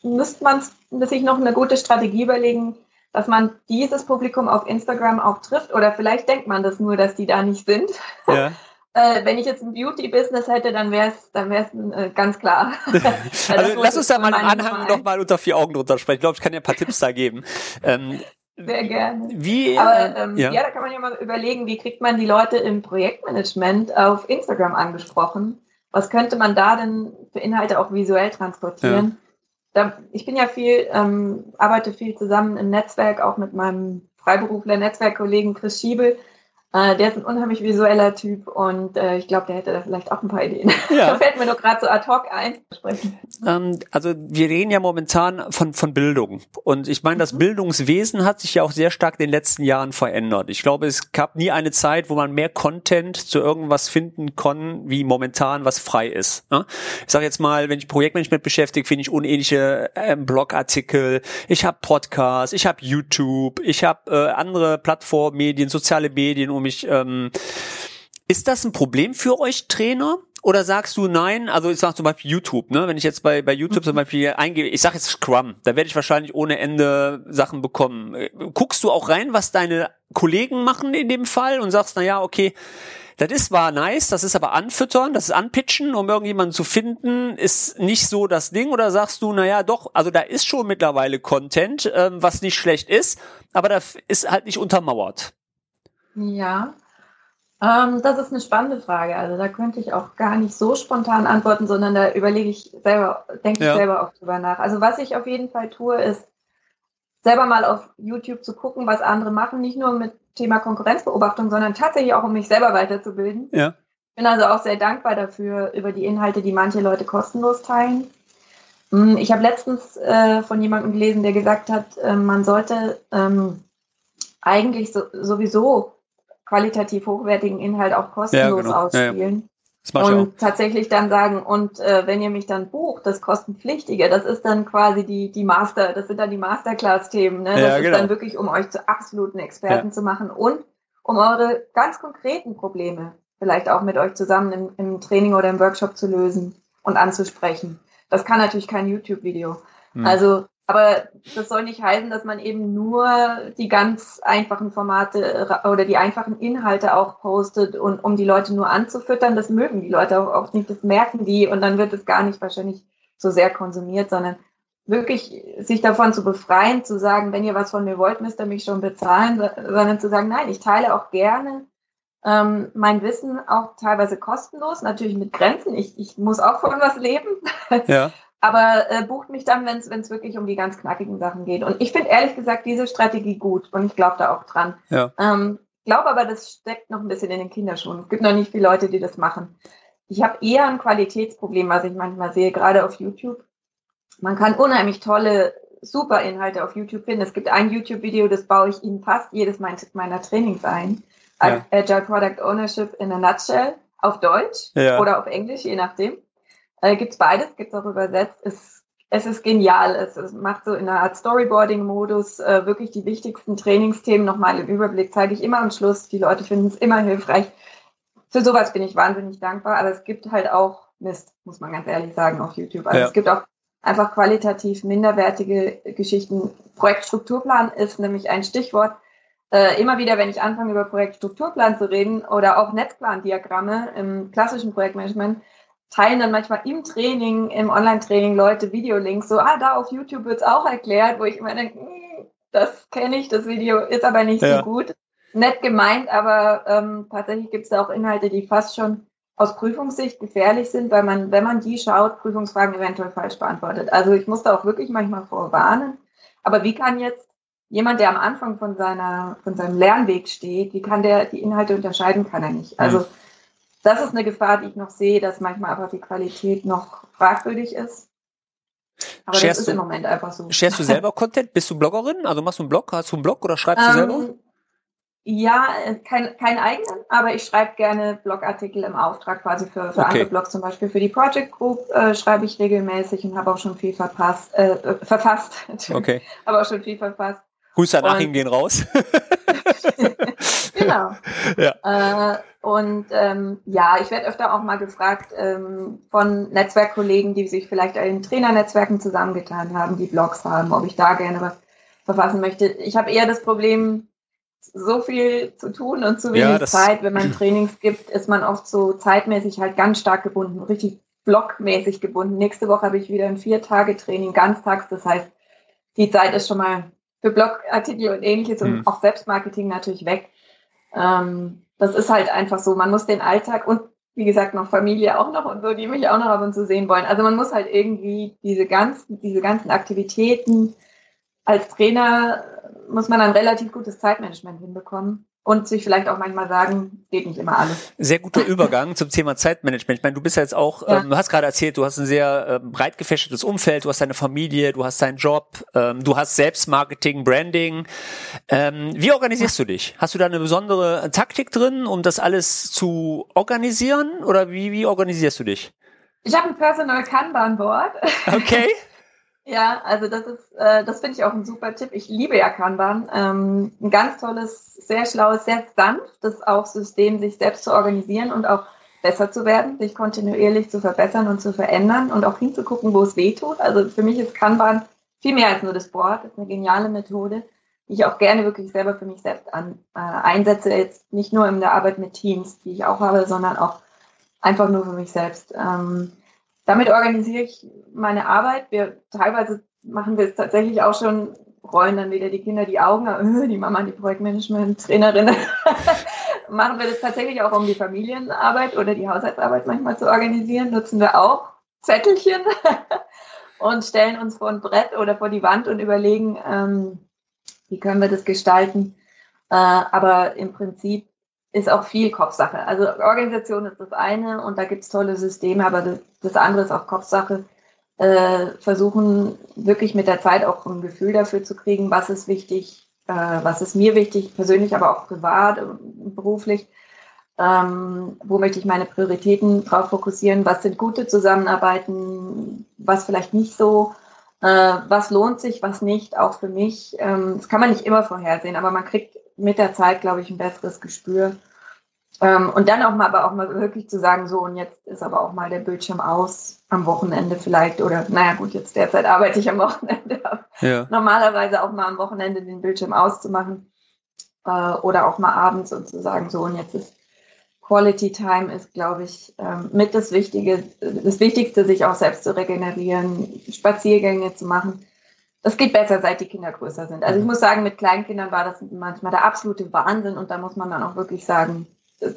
Speaker 2: müsste man sich noch eine gute Strategie überlegen, dass man dieses Publikum auf Instagram auch trifft. Oder vielleicht denkt man das nur, dass die da nicht sind. Ja. [LAUGHS] Äh, wenn ich jetzt ein Beauty-Business hätte, dann wäre es dann wär's, äh, ganz klar. [LAUGHS]
Speaker 1: also, also lass uns da mal im Anhang noch mal unter vier Augen drunter sprechen. Ich glaube, ich kann dir ein paar Tipps da geben.
Speaker 2: Ähm, Sehr gerne.
Speaker 1: Wie,
Speaker 2: Aber ähm, ja. ja, da kann man ja mal überlegen, wie kriegt man die Leute im Projektmanagement auf Instagram angesprochen? Was könnte man da denn für Inhalte auch visuell transportieren? Ja da, ich bin ja viel, ähm, arbeite viel zusammen im Netzwerk, auch mit meinem Freiberufler Netzwerkkollegen Chris Schiebel. Äh, der ist ein unheimlich visueller Typ und äh, ich glaube, der hätte da vielleicht auch ein paar Ideen. [LAUGHS] Ja. da fällt mir nur gerade so ad hoc ein.
Speaker 1: Ähm, also wir reden ja momentan von, von Bildung. Und ich meine, das mhm. Bildungswesen hat sich ja auch sehr stark in den letzten Jahren verändert. Ich glaube, es gab nie eine Zeit, wo man mehr Content zu irgendwas finden kann, wie momentan, was frei ist. Ne? Ich sage jetzt mal, wenn ich Projektmanagement beschäftige, finde ich unähnliche äh, Blogartikel, ich habe Podcasts, ich habe YouTube, ich habe äh, andere Plattformmedien, soziale Medien, mich. Ähm, ist das ein Problem für euch Trainer? Oder sagst du nein? Also ich sag zum Beispiel YouTube, ne? Wenn ich jetzt bei, bei YouTube zum mhm. Beispiel eingebe, ich sag jetzt Scrum, da werde ich wahrscheinlich ohne Ende Sachen bekommen. Guckst du auch rein, was deine Kollegen machen in dem Fall und sagst, na ja, okay, das ist zwar nice, das ist aber anfüttern, das ist anpitchen, um irgendjemanden zu finden, ist nicht so das Ding. Oder sagst du, naja, doch, also da ist schon mittlerweile Content, ähm, was nicht schlecht ist, aber da ist halt nicht untermauert.
Speaker 2: Ja, ähm, das ist eine spannende Frage. Also da könnte ich auch gar nicht so spontan antworten, sondern da überlege ich selber, denke ja. ich selber auch drüber nach. Also was ich auf jeden Fall tue, ist selber mal auf YouTube zu gucken, was andere machen, nicht nur mit Thema Konkurrenzbeobachtung, sondern tatsächlich auch, um mich selber weiterzubilden. Ja. Bin also auch sehr dankbar dafür, über die Inhalte, die manche Leute kostenlos teilen. Hm, ich habe letztens äh, von jemandem gelesen, der gesagt hat, äh, man sollte ähm, eigentlich so, sowieso qualitativ hochwertigen Inhalt auch kostenlos ja, genau. ausspielen. Ja, und tatsächlich dann sagen, und äh, wenn ihr mich dann bucht, das kostenpflichtige, das ist dann quasi die, die Master, das sind dann die Masterclass-Themen. Ne? Das ja, genau. ist dann wirklich, um euch zu absoluten Experten ja. zu machen und um eure ganz konkreten Probleme vielleicht auch mit euch zusammen im, im Training oder im Workshop zu lösen und anzusprechen. Das kann natürlich kein YouTube-Video. Hm. Also aber das soll nicht heißen, dass man eben nur die ganz einfachen Formate oder die einfachen Inhalte auch postet und um die Leute nur anzufüttern. Das mögen die Leute auch oft nicht, das merken die und dann wird es gar nicht wahrscheinlich so sehr konsumiert, sondern wirklich sich davon zu befreien, zu sagen, wenn ihr was von mir wollt, müsst ihr mich schon bezahlen, sondern zu sagen, nein, ich teile auch gerne ähm, mein Wissen auch teilweise kostenlos, natürlich mit Grenzen. Ich, ich muss auch von was leben. Ja. [LAUGHS] aber äh, bucht mich dann, wenn es wirklich um die ganz knackigen Sachen geht. Und ich finde ehrlich gesagt diese Strategie gut und ich glaube da auch dran. Ja. Ähm, glaube aber, das steckt noch ein bisschen in den Kinderschuhen. Es gibt noch nicht viele Leute, die das machen. Ich habe eher ein Qualitätsproblem, was ich manchmal sehe, gerade auf YouTube. Man kann unheimlich tolle, super Inhalte auf YouTube finden. Es gibt ein YouTube-Video, das baue ich Ihnen fast jedes meiner Trainings ein. Ja. Agile Product Ownership in a Nutshell auf Deutsch ja. oder auf Englisch, je nachdem. Äh, gibt's beides, gibt's auch übersetzt. Es, es ist genial. Es, es macht so in einer Art Storyboarding-Modus äh, wirklich die wichtigsten Trainingsthemen nochmal im Überblick. Zeige ich immer am Schluss. Die Leute finden es immer hilfreich. Für sowas bin ich wahnsinnig dankbar. Aber es gibt halt auch Mist, muss man ganz ehrlich sagen, auf YouTube. Also ja. es gibt auch einfach qualitativ minderwertige Geschichten. Projektstrukturplan ist nämlich ein Stichwort. Äh, immer wieder, wenn ich anfange, über Projektstrukturplan zu reden oder auch Netzplandiagramme im klassischen Projektmanagement, teilen dann manchmal im Training, im Online-Training Leute Videolinks, so, ah, da auf YouTube wird's auch erklärt, wo ich immer denke, hm, das kenne ich, das Video ist aber nicht ja. so gut. Nett gemeint, aber ähm, tatsächlich gibt's da auch Inhalte, die fast schon aus Prüfungssicht gefährlich sind, weil man, wenn man die schaut, Prüfungsfragen eventuell falsch beantwortet. Also ich muss da auch wirklich manchmal vorwarnen. Aber wie kann jetzt jemand, der am Anfang von seiner, von seinem Lernweg steht, wie kann der die Inhalte unterscheiden, kann er nicht. Also mhm das ist eine Gefahr, die ich noch sehe, dass manchmal einfach die Qualität noch fragwürdig ist.
Speaker 1: Aber sharest das ist du, im Moment einfach so. Sharest du [LAUGHS] selber Content? Bist du Bloggerin? Also machst du einen Blog? Hast du einen Blog oder schreibst du ähm, selber?
Speaker 2: Ja, äh, kein, kein eigenen, aber ich schreibe gerne Blogartikel im Auftrag quasi für, für okay. andere Blogs, zum Beispiel für die Project Group äh, schreibe ich regelmäßig und habe auch schon viel verpasst, äh, äh verfasst. [LAUGHS] Okay. aber auch schon viel verfasst.
Speaker 1: Grüße an Achim gehen raus. [LAUGHS]
Speaker 2: genau. [LAUGHS] Ja. Äh, und ähm, ja, ich werde öfter auch mal gefragt ähm, von Netzwerkkollegen, die sich vielleicht in Trainernetzwerken zusammengetan haben, die Blogs haben, ob ich da gerne was verfassen möchte. Ich habe eher das Problem, so viel zu tun und zu wenig ja, Zeit. Wenn man Trainings gibt, ist man oft so zeitmäßig halt ganz stark gebunden, richtig blockmäßig gebunden. Nächste Woche habe ich wieder ein Vier-Tage-Training, ganztags. Das heißt, die Zeit ist schon mal für Blogartikel und ähnliches mhm. und auch Selbstmarketing natürlich weg. Ähm, das ist halt einfach so. Man muss den Alltag und wie gesagt noch Familie auch noch und so, die mich auch noch ab und zu sehen wollen. Also man muss halt irgendwie diese ganzen, diese ganzen Aktivitäten als Trainer muss man ein relativ gutes Zeitmanagement hinbekommen und sich vielleicht auch manchmal sagen, geht nicht immer alles.
Speaker 1: Sehr guter [LAUGHS] Übergang zum Thema Zeitmanagement. Ich meine, du bist ja jetzt auch, ja. ähm, du hast gerade erzählt, du hast ein sehr äh, breit gefächertes Umfeld, du hast deine Familie, du hast deinen Job, ähm, du hast Selbstmarketing, Branding. Ähm, wie organisierst du dich? Hast du da eine besondere Taktik drin, um das alles zu organisieren oder wie, wie organisierst du dich?
Speaker 2: Ich habe ein Personal Kanban Board.
Speaker 1: Okay. [LAUGHS]
Speaker 2: Ja, also das ist, äh, das finde ich auch ein super Tipp. Ich liebe ja Kanban. Ähm, ein ganz tolles, sehr schlaues, sehr sanftes auch System, sich selbst zu organisieren und auch besser zu werden, sich kontinuierlich zu verbessern und zu verändern und auch hinzugucken, wo es weh tut. Also für mich ist Kanban viel mehr als nur das Board. Das ist eine geniale Methode. die ich auch gerne wirklich selber für mich selbst an, äh, einsetze. Jetzt nicht nur in der Arbeit mit Teams, die ich auch habe, sondern auch einfach nur für mich selbst. Ähm, damit organisiere ich meine Arbeit. Wir teilweise machen wir es tatsächlich auch schon, rollen dann wieder die Kinder die Augen, äh, die Mama, die Projektmanagement-Trainerin. [LAUGHS] machen wir das tatsächlich auch, um die Familienarbeit oder die Haushaltsarbeit manchmal zu organisieren, nutzen wir auch Zettelchen [LAUGHS] und stellen uns vor ein Brett oder vor die Wand und überlegen, ähm, wie können wir das gestalten. Äh, aber im Prinzip ist auch viel Kopfsache. Also Organisation ist das eine und da gibt es tolle Systeme, aber das, andere ist auch Kopfsache. Äh, versuchen wirklich mit der Zeit auch ein Gefühl dafür zu kriegen, was ist wichtig, äh, was ist mir wichtig, persönlich, aber auch privat, beruflich. Ähm, wo möchte ich meine Prioritäten drauf fokussieren? Was sind gute Zusammenarbeiten? Was vielleicht nicht so? Äh, was lohnt sich, was nicht? Auch für mich. Ähm, das kann man nicht immer vorhersehen, aber man kriegt mit der Zeit, glaube ich, ein besseres Gespür. Ähm, und dann auch mal, aber auch mal wirklich zu sagen, so, und jetzt ist aber auch mal der Bildschirm aus am Wochenende vielleicht, oder naja gut, jetzt derzeit arbeite ich am Wochenende, [LAUGHS] ja. normalerweise auch mal am Wochenende den Bildschirm auszumachen äh, oder auch mal abends und zu sagen, so, und jetzt ist Quality Time ist, glaube ich, ähm, mit das Wichtige, das Wichtigste, sich auch selbst zu regenerieren, Spaziergänge zu machen das geht besser, seit die Kinder größer sind. Also ich mhm. muss sagen, mit Kleinkindern war das manchmal der absolute Wahnsinn und da muss man dann auch wirklich sagen, es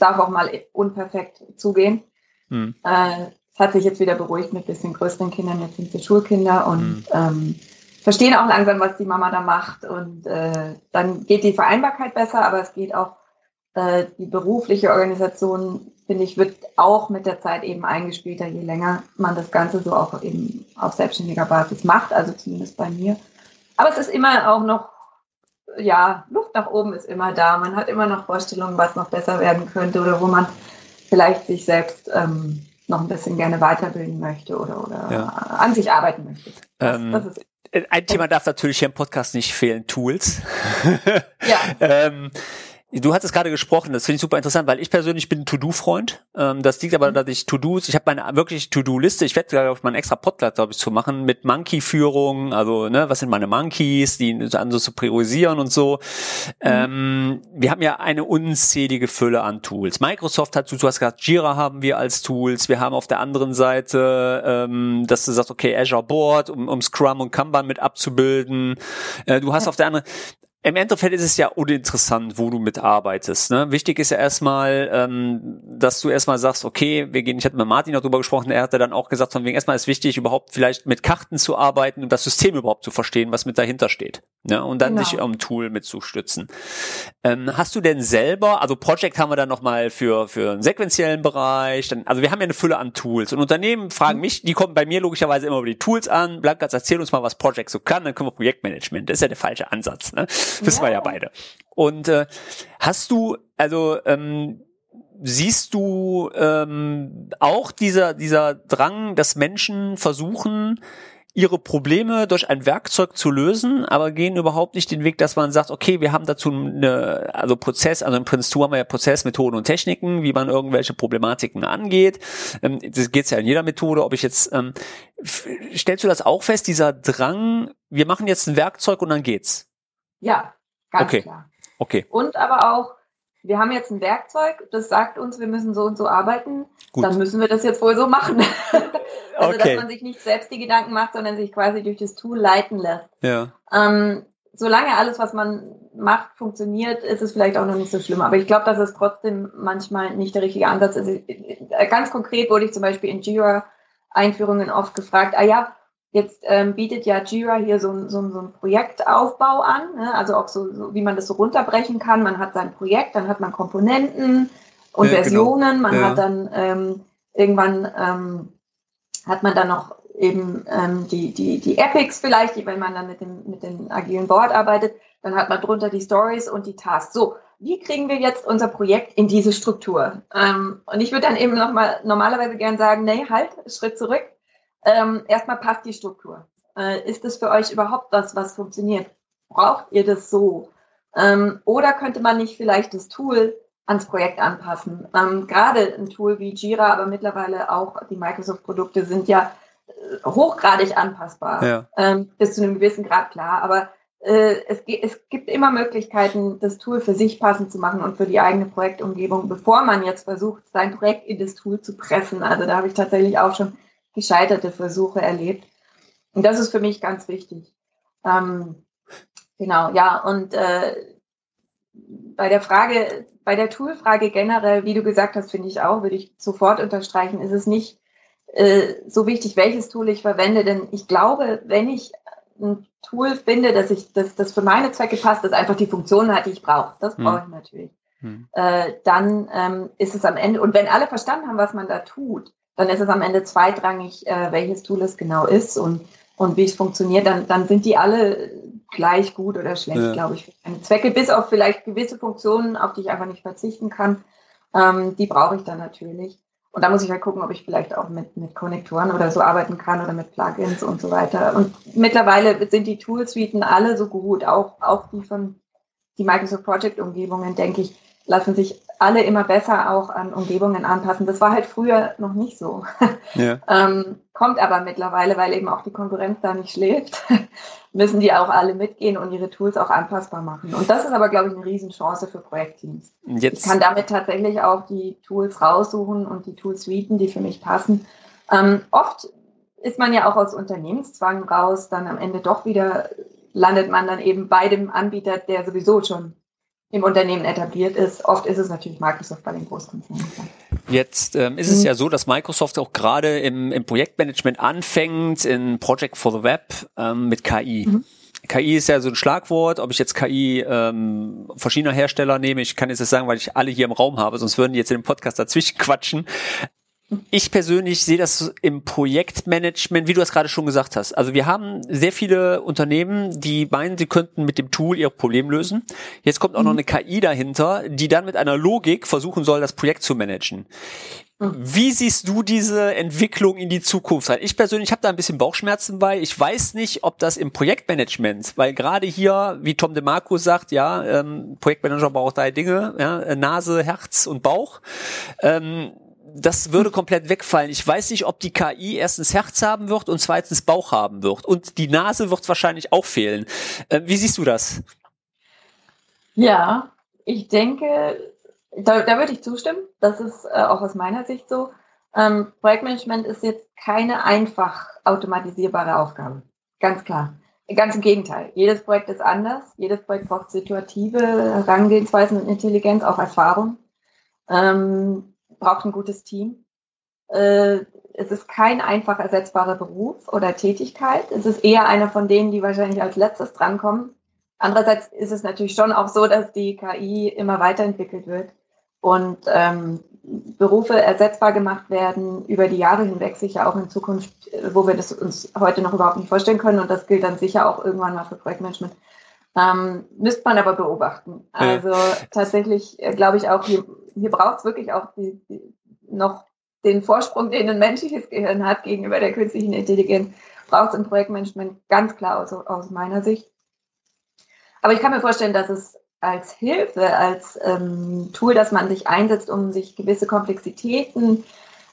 Speaker 2: darf auch mal unperfekt zugehen. Äh, es hat sich jetzt wieder beruhigt mit bisschen größeren Kindern, jetzt sind sie Schulkinder und mhm. ähm, verstehen auch langsam, was die Mama da macht und äh, dann geht die Vereinbarkeit besser, aber es geht auch äh, die berufliche Organisation, finde ich, wird auch mit der Zeit eben eingespielter, je länger man das Ganze so auch eben auf selbstständiger Basis macht, also zumindest bei mir. Aber es ist immer auch noch, ja, Luft nach oben ist immer da. Man hat immer noch Vorstellungen, was noch besser werden könnte oder wo man vielleicht sich selbst ähm, noch ein bisschen gerne weiterbilden möchte oder, oder ja. an sich arbeiten möchte.
Speaker 1: Das, ähm, das ist ein Thema darf natürlich hier im Podcast nicht fehlen, Tools. ja. [LAUGHS] ähm, Du hattest gerade gesprochen, das finde ich super interessant, weil ich persönlich bin ein To-Do-Freund. Ähm, das liegt aber, dass ich To-Dos, ich habe meine wirklich To-Do-Liste, ich werde glaube ich mal einen extra Podcast, glaube ich, zu machen mit Monkey-Führung, also ne, was sind meine Monkeys, die dann so zu priorisieren und so. Mhm. Ähm, wir haben ja eine unzählige Fülle an Tools. Microsoft hat, du hast gesagt, Jira haben wir als Tools. Wir haben auf der anderen Seite, ähm, dass du sagst, okay, Azure Board, um, um Scrum und Kanban mit abzubilden. Äh, du hast auf der anderen, im Endeffekt ist es ja uninteressant, wo du mitarbeitest. Ne? Wichtig ist ja erstmal, ähm, dass du erstmal sagst, okay, wir gehen, ich hatte mit Martin noch drüber gesprochen, er hatte dann auch gesagt, von wegen erstmal ist wichtig, überhaupt vielleicht mit Karten zu arbeiten und das System überhaupt zu verstehen, was mit dahinter steht. Ne? Und dann genau. sich am Tool mitzustützen. Ähm, hast du denn selber, also Project haben wir dann nochmal für, für einen sequenziellen Bereich, dann, also wir haben ja eine Fülle an Tools und Unternehmen fragen mhm. mich, die kommen bei mir logischerweise immer über die Tools an, Blankas, erzähl uns mal, was Project so kann, dann können wir Projektmanagement. Das ist ja der falsche Ansatz. Ne? [LAUGHS] Wissen wir ja beide. Und äh, hast du, also ähm, siehst du ähm, auch dieser, dieser Drang, dass Menschen versuchen, ihre Probleme durch ein Werkzeug zu lösen, aber gehen überhaupt nicht den Weg, dass man sagt, okay, wir haben dazu eine, also Prozess, also im Prinzip haben wir ja Prozessmethoden und Techniken, wie man irgendwelche Problematiken angeht. Ähm, das geht's ja in jeder Methode, ob ich jetzt, ähm, stellst du das auch fest, dieser Drang, wir machen jetzt ein Werkzeug und dann geht's?
Speaker 2: Ja, Ganz
Speaker 1: okay.
Speaker 2: klar.
Speaker 1: Okay.
Speaker 2: Und aber auch, wir haben jetzt ein Werkzeug, das sagt uns, wir müssen so und so arbeiten, Gut. dann müssen wir das jetzt wohl so machen. [LAUGHS] also, okay. dass man sich nicht selbst die Gedanken macht, sondern sich quasi durch das Tool leiten lässt.
Speaker 1: Ja.
Speaker 2: Ähm, solange alles, was man macht, funktioniert, ist es vielleicht auch noch nicht so schlimm. Aber ich glaube, dass es trotzdem manchmal nicht der richtige Ansatz ist. Äh, ganz konkret wurde ich zum Beispiel in Jira Einführungen oft gefragt, ah ja, Jetzt ähm, bietet ja Jira hier so, so, so einen Projektaufbau an, ne? also auch so, so, wie man das so runterbrechen kann. Man hat sein Projekt, dann hat man Komponenten und ja, genau. Versionen, genau. man ja. hat dann ähm, irgendwann ähm, hat man dann noch eben ähm, die, die, die Epics vielleicht, die, wenn man dann mit dem, mit dem agilen Board arbeitet, dann hat man drunter die Stories und die Tasks. So, wie kriegen wir jetzt unser Projekt in diese Struktur? Ähm, und ich würde dann eben nochmal normalerweise gern sagen, nee, halt, Schritt zurück ähm, erstmal passt die Struktur. Äh, ist es für euch überhaupt was, was funktioniert? Braucht ihr das so? Ähm, oder könnte man nicht vielleicht das Tool ans Projekt anpassen? Ähm, Gerade ein Tool wie Jira, aber mittlerweile auch die Microsoft-Produkte sind ja äh, hochgradig anpassbar. Ja. Ähm, bis zu einem gewissen Grad klar. Aber äh, es, es gibt immer Möglichkeiten, das Tool für sich passend zu machen und für die eigene Projektumgebung, bevor man jetzt versucht, sein Projekt in das Tool zu pressen. Also da habe ich tatsächlich auch schon gescheiterte Versuche erlebt. Und das ist für mich ganz wichtig. Ähm, genau, ja, und äh, bei der Frage, bei der Toolfrage generell, wie du gesagt hast, finde ich auch, würde ich sofort unterstreichen, ist es nicht äh, so wichtig, welches Tool ich verwende, denn ich glaube, wenn ich ein Tool finde, dass ich, dass das für meine Zwecke passt, das einfach die Funktion hat, die ich brauche. Das hm. brauche ich natürlich. Hm. Äh, dann ähm, ist es am Ende, und wenn alle verstanden haben, was man da tut, dann ist es am Ende zweitrangig, äh, welches Tool es genau ist und, und wie es funktioniert, dann, dann sind die alle gleich gut oder schlecht, ja. glaube ich, für meine Zwecke, bis auf vielleicht gewisse Funktionen, auf die ich einfach nicht verzichten kann. Ähm, die brauche ich dann natürlich. Und da muss ich halt gucken, ob ich vielleicht auch mit, mit Konnektoren oder so arbeiten kann oder mit Plugins und so weiter. Und mittlerweile sind die Toolsuiten alle so gut, auch, auch die von die Microsoft Project Umgebungen, denke ich, lassen sich alle immer besser auch an Umgebungen anpassen. Das war halt früher noch nicht so. Ja. [LAUGHS] ähm, kommt aber mittlerweile, weil eben auch die Konkurrenz da nicht schläft, [LAUGHS] müssen die auch alle mitgehen und ihre Tools auch anpassbar machen. Und das ist aber, glaube ich, eine Riesenchance für Projektteams. Jetzt. Ich kann damit tatsächlich auch die Tools raussuchen und die Toolsuiten, die für mich passen. Ähm, oft ist man ja auch aus Unternehmenszwang raus, dann am Ende doch wieder landet man dann eben bei dem Anbieter, der sowieso schon im Unternehmen etabliert ist. Oft ist es natürlich Microsoft bei den Großkonzernen.
Speaker 1: Jetzt ähm, ist es mhm. ja so, dass Microsoft auch gerade im, im Projektmanagement anfängt in Project for the Web ähm, mit KI. Mhm. KI ist ja so ein Schlagwort, ob ich jetzt KI ähm, verschiedener Hersteller nehme, ich kann jetzt das sagen, weil ich alle hier im Raum habe, sonst würden die jetzt in dem Podcast dazwischen quatschen. Ich persönlich sehe das im Projektmanagement, wie du es gerade schon gesagt hast. Also wir haben sehr viele Unternehmen, die meinen, sie könnten mit dem Tool ihr Problem lösen. Jetzt kommt auch noch mhm. eine KI dahinter, die dann mit einer Logik versuchen soll, das Projekt zu managen. Mhm. Wie siehst du diese Entwicklung in die Zukunft rein? Ich persönlich habe da ein bisschen Bauchschmerzen bei. Ich weiß nicht, ob das im Projektmanagement, weil gerade hier, wie Tom DeMarco sagt, ja, ähm, Projektmanager braucht drei Dinge, ja, Nase, Herz und Bauch. Ähm, das würde komplett wegfallen. Ich weiß nicht, ob die KI erstens Herz haben wird und zweitens Bauch haben wird. Und die Nase wird wahrscheinlich auch fehlen. Äh, wie siehst du das?
Speaker 2: Ja, ich denke, da, da würde ich zustimmen. Das ist äh, auch aus meiner Sicht so. Ähm, Projektmanagement ist jetzt keine einfach automatisierbare Aufgabe. Ganz klar. Ganz im Gegenteil. Jedes Projekt ist anders. Jedes Projekt braucht situative Herangehensweisen und Intelligenz, auch Erfahrung. Ähm, braucht ein gutes Team. Äh, es ist kein einfach ersetzbarer Beruf oder Tätigkeit. Es ist eher einer von denen, die wahrscheinlich als letztes drankommen. Andererseits ist es natürlich schon auch so, dass die KI immer weiterentwickelt wird und ähm, Berufe ersetzbar gemacht werden über die Jahre hinweg, sicher auch in Zukunft, wo wir das uns heute noch überhaupt nicht vorstellen können. Und das gilt dann sicher auch irgendwann mal für Projektmanagement. Ähm, müsste man aber beobachten. Also ja. tatsächlich äh, glaube ich auch, hier, hier braucht es wirklich auch die, die, noch den Vorsprung, den ein menschliches Gehirn hat gegenüber der künstlichen Intelligenz, braucht es im Projektmanagement ganz klar aus, aus meiner Sicht. Aber ich kann mir vorstellen, dass es als Hilfe, als ähm, Tool, das man sich einsetzt, um sich gewisse Komplexitäten,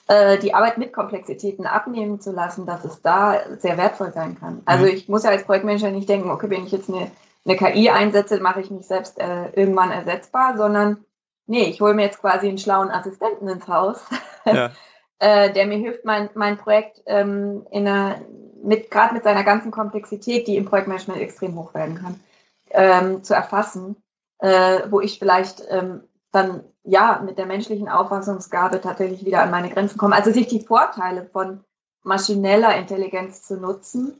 Speaker 2: äh, die Arbeit mit Komplexitäten abnehmen zu lassen, dass es da sehr wertvoll sein kann. Also mhm. ich muss ja als Projektmanager nicht denken, okay, wenn ich jetzt eine eine KI einsetze, mache ich mich selbst äh, irgendwann ersetzbar, sondern nee, ich hole mir jetzt quasi einen schlauen Assistenten ins Haus, [LAUGHS] ja. äh, der mir hilft, mein, mein Projekt ähm, in einer, mit gerade mit seiner ganzen Komplexität, die im Projektmanagement extrem hoch werden kann, ähm, zu erfassen, äh, wo ich vielleicht ähm, dann ja mit der menschlichen Auffassungsgabe tatsächlich wieder an meine Grenzen komme. Also sich die Vorteile von maschineller Intelligenz zu nutzen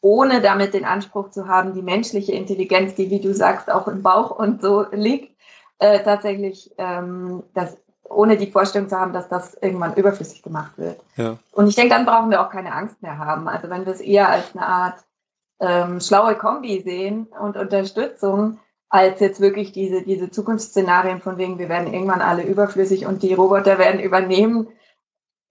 Speaker 2: ohne damit den Anspruch zu haben, die menschliche Intelligenz, die, wie du sagst, auch im Bauch und so liegt, äh, tatsächlich ähm, das, ohne die Vorstellung zu haben, dass das irgendwann überflüssig gemacht wird. Ja. Und ich denke, dann brauchen wir auch keine Angst mehr haben. Also wenn wir es eher als eine Art ähm, schlaue Kombi sehen und Unterstützung, als jetzt wirklich diese, diese Zukunftsszenarien von wegen, wir werden irgendwann alle überflüssig und die Roboter werden übernehmen,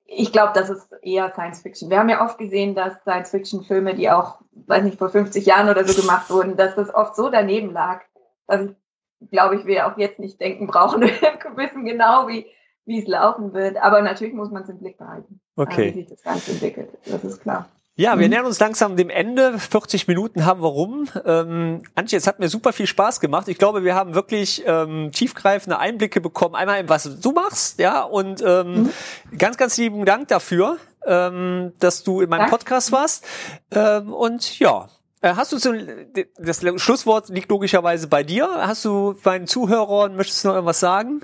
Speaker 2: ich glaube, das ist eher Science Fiction. Wir haben ja oft gesehen, dass Science Fiction Filme, die auch, weiß nicht, vor 50 Jahren oder so gemacht wurden, dass das oft so daneben lag, dass ich, glaube ich, wir auch jetzt nicht denken brauchen. Wir [LAUGHS] wissen genau, wie, wie es laufen wird. Aber natürlich muss man es im Blick behalten,
Speaker 1: okay.
Speaker 2: wie sich das Ganze entwickelt. Das ist klar.
Speaker 1: Ja, wir mhm. nähern uns langsam dem Ende. 40 Minuten haben wir rum. Ähm, Antje, es hat mir super viel Spaß gemacht. Ich glaube, wir haben wirklich ähm, tiefgreifende Einblicke bekommen. Einmal in was du machst, ja, und ähm, mhm. ganz, ganz lieben Dank dafür, ähm, dass du in meinem Danke. Podcast warst. Ähm, und ja, äh, Hast du so, das Schlusswort liegt logischerweise bei dir. Hast du meinen Zuhörern, möchtest du noch irgendwas sagen?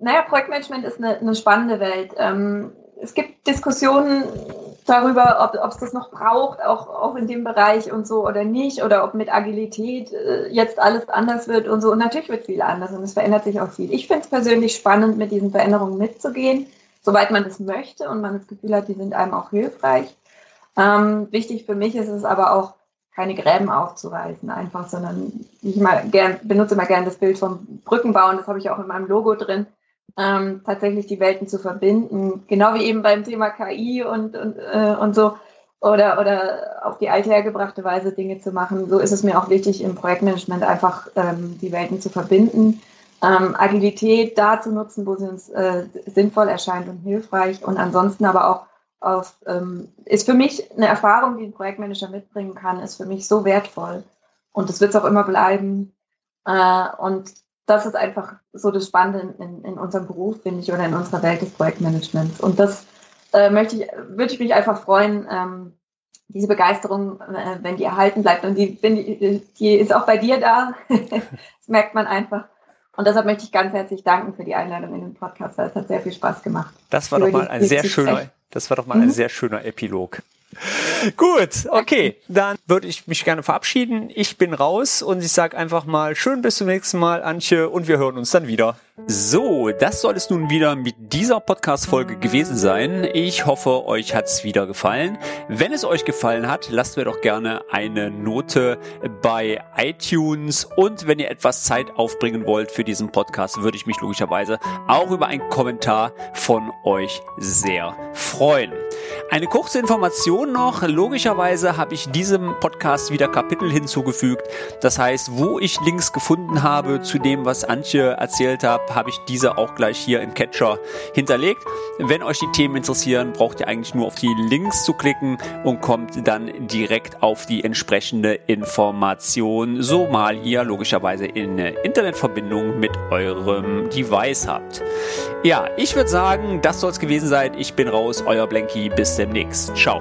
Speaker 2: Naja, Projektmanagement ist eine, eine spannende Welt. Ähm, es gibt Diskussionen darüber, ob es das noch braucht, auch, auch in dem Bereich und so oder nicht, oder ob mit Agilität äh, jetzt alles anders wird und so. Und natürlich wird viel anders und es verändert sich auch viel. Ich finde es persönlich spannend, mit diesen Veränderungen mitzugehen, soweit man das möchte und man das Gefühl hat, die sind einem auch hilfreich. Ähm, wichtig für mich ist es aber auch, keine Gräben aufzureißen einfach, sondern ich mal gern, benutze immer gerne das Bild vom Brückenbauen, das habe ich auch in meinem Logo drin ähm, tatsächlich die Welten zu verbinden. Genau wie eben beim Thema KI und, und, äh, und so oder, oder auf die althergebrachte Weise Dinge zu machen. So ist es mir auch wichtig, im Projektmanagement einfach ähm, die Welten zu verbinden. Ähm, Agilität da zu nutzen, wo sie uns äh, sinnvoll erscheint und hilfreich. Und ansonsten aber auch auf, ähm, ist für mich eine Erfahrung, die ein Projektmanager mitbringen kann, ist für mich so wertvoll. Und das wird es auch immer bleiben. Äh, und das ist einfach so das Spannende in, in unserem Beruf, finde ich, oder in unserer Welt des Projektmanagements. Und das äh, möchte ich, würde ich mich einfach freuen, ähm, diese Begeisterung, äh, wenn die erhalten bleibt. Und die, die, die ist auch bei dir da. [LAUGHS] das merkt man einfach. Und deshalb möchte ich ganz herzlich danken für die Einladung in den Podcast. Es hat sehr viel Spaß gemacht.
Speaker 1: Das war doch mal ein sehr schöner, das war doch mal mhm. ein sehr schöner Epilog. Gut, okay. Dann würde ich mich gerne verabschieden. Ich bin raus und ich sage einfach mal schön bis zum nächsten Mal, Antje, und wir hören uns dann wieder. So, das soll es nun wieder mit dieser Podcast-Folge gewesen sein. Ich hoffe, euch hat's wieder gefallen. Wenn es euch gefallen hat, lasst mir doch gerne eine Note bei iTunes und wenn ihr etwas Zeit aufbringen wollt für diesen Podcast, würde ich mich logischerweise auch über einen Kommentar von euch sehr freuen. Eine kurze Information noch. Logischerweise habe ich diesem Podcast wieder Kapitel hinzugefügt. Das heißt, wo ich Links gefunden habe zu dem, was Antje erzählt hat, habe ich diese auch gleich hier im Catcher hinterlegt. Wenn euch die Themen interessieren, braucht ihr eigentlich nur auf die Links zu klicken und kommt dann direkt auf die entsprechende Information, so mal ihr logischerweise eine Internetverbindung mit eurem Device habt. Ja, ich würde sagen, das soll es gewesen sein. Ich bin raus, euer Blanky. Bis demnächst. Ciao.